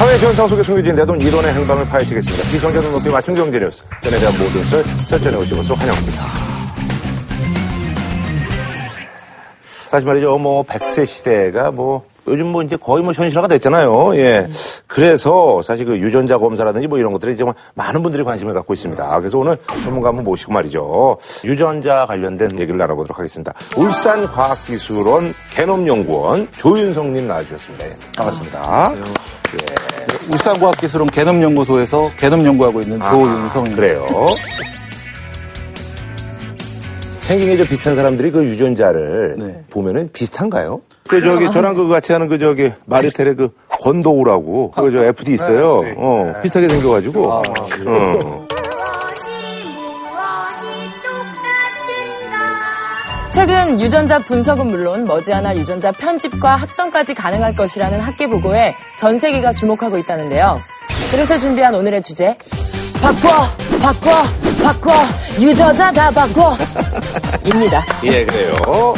사회 현상 속에 숨겨진 내 돈 이론의 행방을 파헤치겠습니다. 시청자들 높이 맞춤 경제 뉴스. 전에 대한 모든 썰 설전해 오시고서 환영합니다. 사실 말이죠. 뭐, 100세 시대가 뭐, 요즘 뭐 이제 거의 뭐 현실화가 됐잖아요. 예. 그래서 사실 그 유전자 검사라든지 뭐 이런 것들이 정말 많은 분들이 관심을 갖고 있습니다. 그래서 오늘 전문가 한번 모시고 말이죠. 유전자 관련된 얘기를 나눠보도록 하겠습니다. 울산과학기술원 개놈연구원 조윤성님 나와주셨습니다. 예. 반갑습니다. 네, 울산과학기술원 개놈연구소에서 개놈 연구하고 있는 조윤성입니다. 그래요. 생긴 게좀 비슷한 사람들이 그 유전자를 네. 보면은 비슷한가요? 그 저기 저랑 그 같이 하는 그 저기 마리텔의 그 권도우라고 그 저 FD 있어요. 어 비슷하게 생겨가지고. 어. 최근 유전자 분석은 물론 머지않아 유전자 편집과 합성까지 가능할 것이라는 학계 보고에 전 세계가 주목하고 있다는데요. 그래서 준비한 오늘의 주제 바꿔 바꿔 바꿔 유전자 다 바꿔 입니다. 예, 그래요.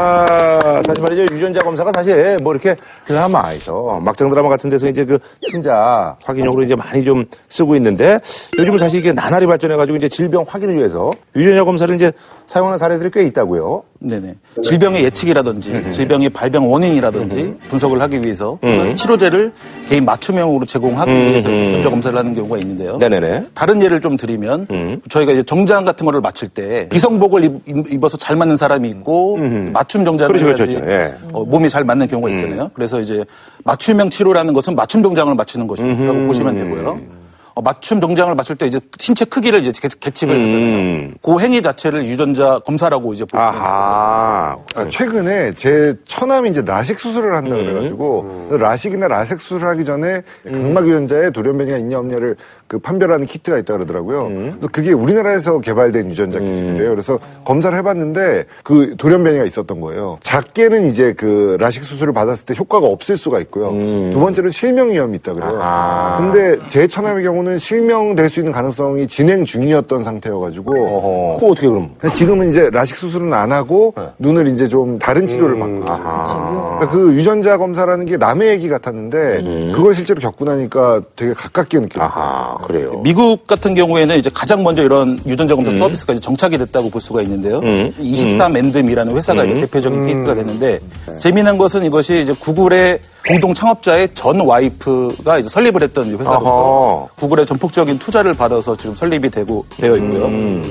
아, 사실 말이죠. 유전자 검사가 사실 뭐 이렇게 드라마에서 막장 드라마 같은 데서 이제 그 친자 확인용으로 이제 많이 좀 쓰고 있는데 요즘은 사실 이게 나날이 발전해가지고 이제 질병 확인을 위해서 유전자 검사를 이제 사용하는 사례들이 꽤 있다고요. 네네. 질병의 예측이라든지 질병의 발병 원인이라든지 분석을 하기 위해서 치료제를 개인 맞춤형으로 제공하기 위해서 유전자 검사를 하는 경우가 있는데요. 네네네. 다른 예를 좀 드리면 음. 저희가 이제 정장 같은 거를 맞출 때 기성복을 입- 입어서 잘 맞는 사람이 있고 맞춤 정장을 그렇죠, 해야지 그렇죠, 예. 어, 몸이 잘 맞는 경우가 있잖아요. 그래서 이제 맞춤형 치료라는 것은 맞춤 정장을 맞추는 것이라고 보시면 되고요. 어, 맞춤 정장을 맞출 때 이제 신체 크기를 이제 개- 계측을 음. 하잖아요. 그 행위 자체를 유전자 검사라고 이제 보시면. 아, 최근에 제 처남이 이제 라식 수술을 한다 그래가지고 라식이나 라섹 수술하기 전에 각막 유전자에 돌연변이가 있냐 없냐를 그 판별하는 키트가 있다 그러더라고요. 그래서 그게 우리나라에서 개발된 유전자 키트래요. 그래서 검사를 해봤는데 그 돌연변이가 있었던 거예요. 작게는 이제 그 라식 수술을 받았을 때 효과가 없을 수가 있고요. 두 번째는 실명 위험이 있다 그래요. 아하. 근데 제 처남의 경우는 실명될 수 있는 가능성이 진행 중이었던 상태여가지고 어허. 그거 어떻게 그럼? 지금은 이제 라식 수술은 안 하고 눈을 이제 좀 다른 치료를 받고 있죠. 그러니까 그 유전자 검사라는 게 남의 얘기 같았는데 그걸 실제로 겪고 나니까 되게 가깝게 느껴요. 그래요. 미국 같은 경우에는 이제 가장 먼저 이런 유전자 검사 서비스까지 정착이 됐다고 볼 수가 있는데요. 23엔즘이라는 회사가 이제 대표적인 케이스가 됐는데 재미난 것은 이것이 이제 구글의 공동 창업자의 전 와이프가 이제 설립을 했던 회사로서 아하. 구글의 전폭적인 투자를 받아서 지금 설립이 되고 되어 있고요.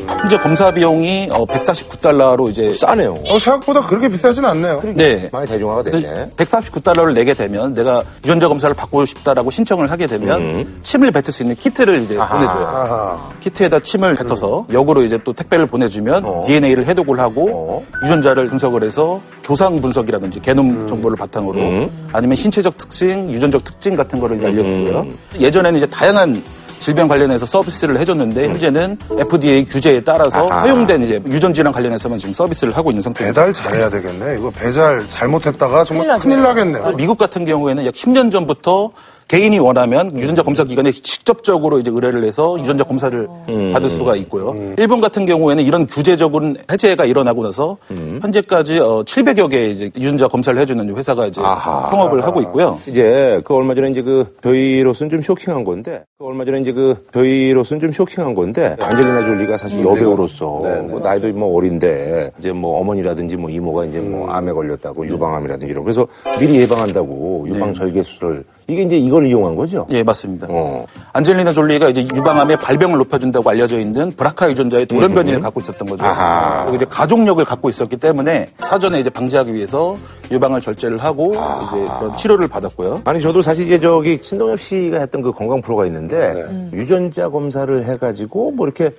현재 검사 비용이 어, 149달러로 이제 싸네요. 어, 생각보다 그렇게 비싸진 않네요. 네. 많이 대중화가 됐네. 149달러를 내게 되면 내가 유전자 검사를 받고 싶다라고 신청을 하게 되면 침을 뱉을 수 있는 키트를 이제 보내줘요. 아하. 키트에다 침을 뱉어서 역으로 이제 또 택배를 보내주면 DNA를 해독을 하고 어. 유전자를 분석을 해서 조상 분석이라든지 게놈 정보를 바탕으로 아니면 신체적 특징, 유전적 특징 같은 거를 이제 알려주고요. 예전에는 이제 다양한 질병 관련해서 서비스를 해줬는데 현재는 FDA 규제에 따라서 아하. 허용된 이제 유전 질환 관련해서만 지금 서비스를 하고 있는 상태입니다. 배달 잘해야 되겠네. 이거 배달 잘못했다가 정말 큰일 큰일. 나겠네요. 미국 같은 경우에는 약 10년 전부터 개인이 원하면 유전자 검사 기관에 직접적으로 이제 의뢰를 해서 유전자 검사를 받을 수가 있고요. 일본 같은 경우에는 이런 규제적인 해제가 일어나고 나서 현재까지 어, 700여 개의 이제 유전자 검사를 해주는 회사가 이제 아하. 성업을 하고 있고요. 이제 그 얼마 전에 이제 그 저희로서는 좀 쇼킹한 건데 그 얼마 전에 이제 그 저희로서는 좀 쇼킹한 건데 안젤리나 졸리가 사실 여배우로서 뭐 나이도 뭐 어린데 이제 뭐 어머니라든지 뭐 이모가 이제 뭐 암에 걸렸다고 유방암이라든지 이런. 그래서 미리 예방한다고 유방 절개 수술을 이게 이제 이걸 이용한 거죠. 예, 맞습니다. 어. 안젤리나 졸리가 이제 유방암의 발병을 높여준다고 알려져 있는 브라카 유전자의 돌연변이를 갖고 있었던 거죠. 아하. 그리고 이제 가족력을 갖고 있었기 때문에 사전에 이제 방지하기 위해서 유방을 절제를 하고 이제 그런 치료를 받았고요. 아니 저도 사실 이제 저기 신동엽 씨가 했던 그 건강 프로가 있는데 유전자 검사를 해가지고 뭐 이렇게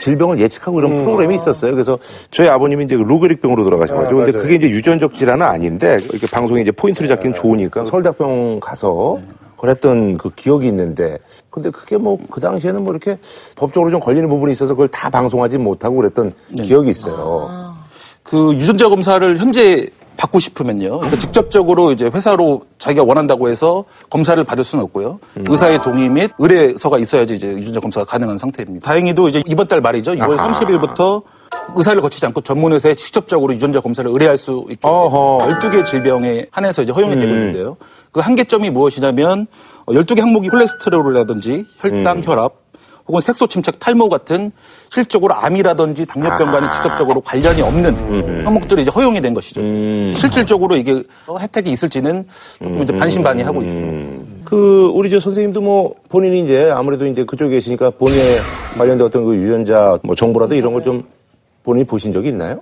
질병을 예측하고 이런 프로그램이 있었어요. 그래서 저희 아버님이 이제 루게릭병으로 돌아가셔가지고 아, 근데. 그게 이제 유전적 질환은 아닌데 이렇게 방송에 이제 포인트를 잡기는 좋으니까 서울대학병 가서 그랬던 그 기억이 있는데 근데 그게 뭐 그 당시에는 뭐 이렇게 법적으로 좀 걸리는 부분이 있어서 그걸 다 방송하지 못하고 그랬던 기억이 있어요. 그 유전자 검사를 현재 받고 싶으면요. 그러니까 직접적으로 이제 회사로 자기가 원한다고 해서 검사를 받을 수는 없고요. 의사의 동의 및 의뢰서가 있어야지 이제 유전자 검사가 가능한 상태입니다. 다행히도 이제 이번 달 말이죠. 2월 아하. 30일부터 의사를 거치지 않고 전문 의사에 직접적으로 유전자 검사를 의뢰할 수 있게 어허. 12개 질병에 한해서 이제 허용이 되고 있는데요. 그 한계점이 무엇이냐면 12개 항목이 콜레스테롤이라든지 혈당, 혈압, 혹은 색소 침착, 탈모 같은 실적으로 암이라든지 당뇨병과는 직접적으로 관련이 없는 항목들이 이제 허용이 된 것이죠. 실질적으로 이게 혜택이 있을지는 조금 이제 반신반의하고 있습니다. 그 우리 저 선생님도 뭐 본인이 이제 아무래도 이제 그쪽에 계시니까 본인에 관련된 어떤 그 유전자 뭐 정보라도 이런 걸 좀 본인이 보신 적이 있나요?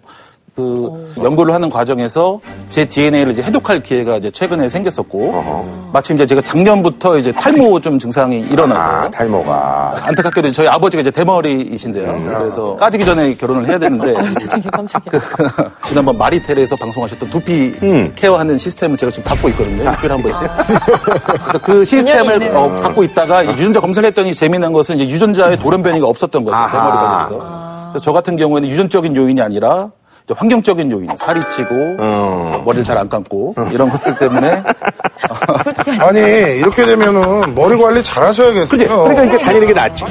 그 연구를 하는 과정에서 제 DNA를 이제 해독할 기회가 이제 최근에 생겼었고 마침 이제 제가 작년부터 이제 탈모 좀 증상이 일어나서 아, 탈모가. 안타깝게도 저희 아버지가 이제 대머리이신데요. 그래서 까지기 전에 결혼을 해야 되는데 세상에 깜짝이야. 지난번 마리텔에서 방송하셨던 두피 음. 케어하는 시스템을 제가 지금 받고 있거든요. 일주일에 한 번씩. 그래서 그 시스템을. 어, 받고 있다가 이제 유전자 검사를 했더니 재미난 것은 이제 유전자의 돌연 변이가 없었던 거죠. 대머리가 돼서. 그래서 저 같은 경우에는 유전적인 요인이 아니라 환경적인 요인, 살이 찌고 어. 머리를 잘 안 감고 이런 것들 때문에 아니, 이렇게 되면은 머리 관리 잘 하셔야겠어요. 그지? 그러니까 이게 다니는 게 낫지.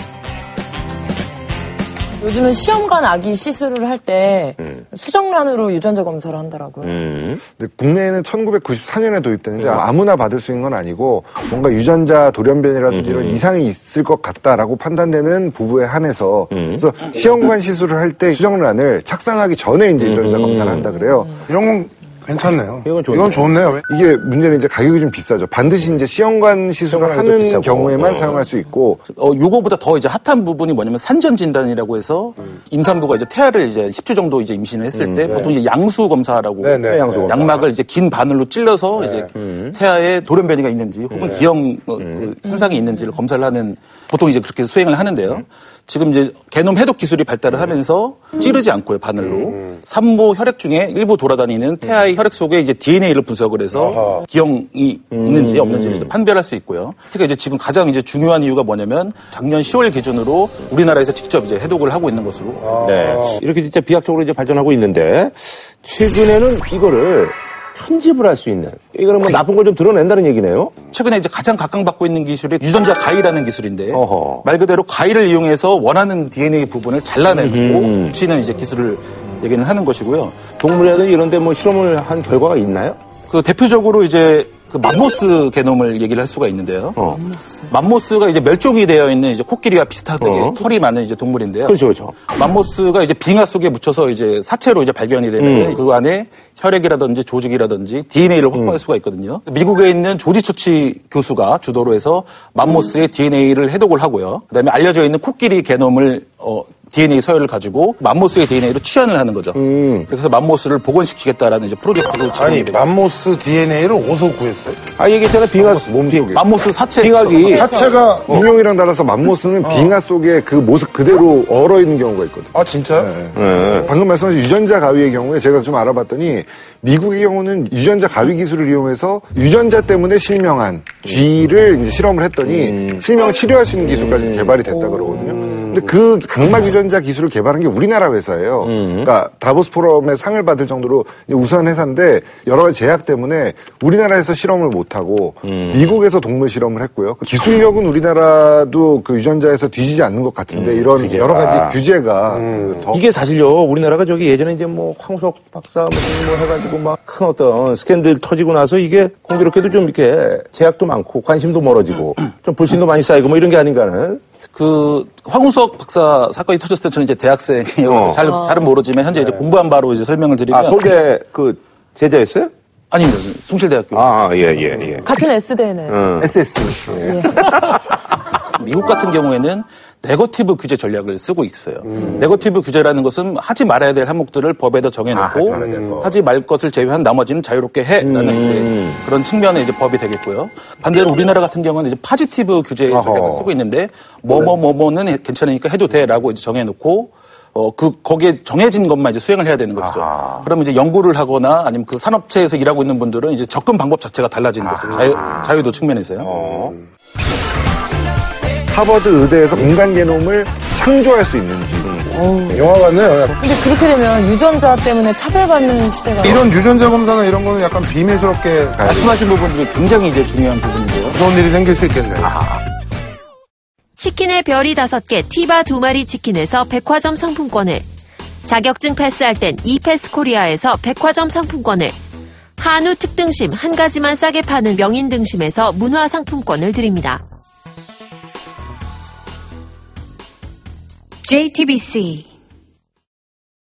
요즘은 시험관 아기 시술을 할 때 수정란으로 유전자 검사를 한다라고요. 음. 근데 국내에는 1994년에 도입됐는데 아무나 받을 수 있는 건 아니고 뭔가 유전자 돌연변이라든지 이런 이상이 있을 것 같다라고 판단되는 부부에 한해서 그래서 시험관 시술을 할 때 수정란을 착상하기 전에 이제 유전자 검사를 한다 그래요. 이런 건 괜찮네요. 이건 좋네요. 이건 좋네요. 왜? 이게 문제는 이제 가격이 좀 비싸죠. 반드시 이제 시험관 시술을 하는 비싸고. 경우에만 어. 사용할 수 있고 어, 요거보다 더 이제 핫한 부분이 뭐냐면 산전 진단이라고 해서 임산부가 이제 태아를 이제 10주 정도 이제 임신을 했을 때 보통 이제 양수 검사라고 네, 네, 양수 네. 검사. 양막을 이제 긴 바늘로 찔러서 이제 태아에 돌연변이가 있는지 혹은 기형 어, 그 현상이 있는지를 검사를 하는 보통 이제 그렇게 수행을 하는데요. 지금 이제 게놈 해독 기술이 발달을 하면서 찌르지 않고요 바늘로. 산모 혈액 중에 일부 돌아다니는 태아의 혈액 속에 이제 DNA를 분석을 해서 기형이 있는지 없는지를 이제 판별할 수 있고요. 특히 이제 지금 가장 이제 중요한 이유가 뭐냐면 작년 10월 기준으로 우리나라에서 직접 이제 해독을 하고 있는 것으로. 네. 이렇게 진짜 비약적으로 이제 발전하고 있는데 최근에는 이거를 편집을 할 수 있는 이거는 뭐 나쁜 걸 좀 드러낸다는 얘기네요. 최근에 이제 가장 각광받고 있는 기술이 유전자 가위라는 기술인데 어허. 말 그대로 가위를 이용해서 원하는 DNA 부분을 잘라내고 붙이는 이제 기술을 얘기는 하는 것이고요. 동물이라든지 이런 데 뭐 실험을 한 결과가 있나요? 그 대표적으로 이제 그 맘모스 게놈을 얘기를 할 수가 있는데요. 어. 맘모스가 이제 멸종이 되어 있는 이제 코끼리와 비슷하게 어. 털이 많은 이제 동물인데요. 그렇죠, 그렇죠. 맘모스가 이제 빙하 속에 묻혀서 이제 사체로 이제 발견이 되면 음. 그 안에 혈액이라든지 조직이라든지 DNA를 확보할 음. 수가 있거든요. 미국에 있는 조지 처치 교수가 주도로 해서 맘모스의 DNA를 해독을 하고요. 그다음에 알려져 있는 코끼리 게놈을 어, DNA 서열을 가지고 맘모스의 DNA로 치환을 하는 거죠. 음. 그래서 맘모스를 복원시키겠다라는 이제 프로젝트로 아니, 맘모스 DNA를 어디서 구했어요? 아 얘기했잖아 빙하 몸 속에 맘모스 사체 빙하기 자체가, 공룡이랑 달라서 맘모스는 빙하 속에 그 모습 그대로 얼어 있는 경우가 있거든요. 아, 진짜요? 네. 방금 말씀하신 유전자 가위의 경우에 제가 좀 알아봤더니 미국의 경우는 유전자 가위 기술을 이용해서 유전자 때문에 실명한 쥐를 이제 실험을 했더니 실명을 치료할 수 있는 기술까지 개발이 됐다 그러거든요. 근데 그 각막 유전자 기술을 개발한 게 우리나라 회사예요. 그러니까 다보스 포럼에 상을 받을 정도로 우수한 회사인데 여러 가지 제약 때문에 우리나라에서 실험을 못 하고 미국에서 동물 실험을 했고요. 그 기술력은 우리나라도 그 유전자에서 뒤지지 않는 것 같은데 이런 규제가. 여러 가지 규제가 그 더 이게 사실요 우리나라가 저기 예전에 이제 뭐 황석 박사 뭐 해가지고 막 큰 어떤 스캔들 터지고 나서 이게 공교롭게도 좀 이렇게 제약도 많고 관심도 멀어지고 좀 불신도 많이 쌓이고 뭐 이런 게 아닌가는 그 황우석 박사 사건이 터졌을 때 저는 이제 대학생이요. 어. 잘, 잘은 모르지만 현재 이제 공부한 바로 이제 설명을 드리면 아 서울대 그 제자였어요? 아닙니다. 숭실대학교. 아 예 예 예. 예. 같은 S대네. 응. SS. 미국 같은 경우에는 네거티브 규제 전략을 쓰고 있어요. 네거티브 규제라는 것은 하지 말아야 될 항목들을 법에다 아, 하지 정해놓고 될 거. 하지 말 것을 제외한 나머지는 자유롭게 해라는 이제 그런 측면의 이제 법이 되겠고요. 반대로 우리나라 같은 경우는 이제 파지티브 규제 어허. 전략을 쓰고 있는데 뭐뭐 뭐뭐는 괜찮으니까 해도 돼라고 이제 정해놓고 어, 그, 거기에 정해진 것만 이제 수행을 해야 되는 것이죠. 아하. 그러면 이제 연구를 하거나 아니면 그 산업체에서 일하고 있는 분들은 이제 접근 방법 자체가 달라지는 거죠. 자유, 자유도 측면에서요. 어. 하버드 의대에서 인간 게놈을 창조할 수 있는지 영화 같네요. 근데 그렇게 되면 유전자 때문에 차별받는 시대가 이런 유전자 검사나 이런 거는 약간 비밀스럽게 말씀하신 부분 중에 굉장히 이제 중요한 부분인데요. 무서운 일이 생길 수 있겠네요. 치킨의 별이 다섯 개 티바 두 마리 치킨에서 백화점 상품권을 자격증 패스할 땐 이패스 코리아에서 백화점 상품권을 한우 특등심 한 가지만 싸게 파는 명인 등심에서 문화 상품권을 드립니다. JTBC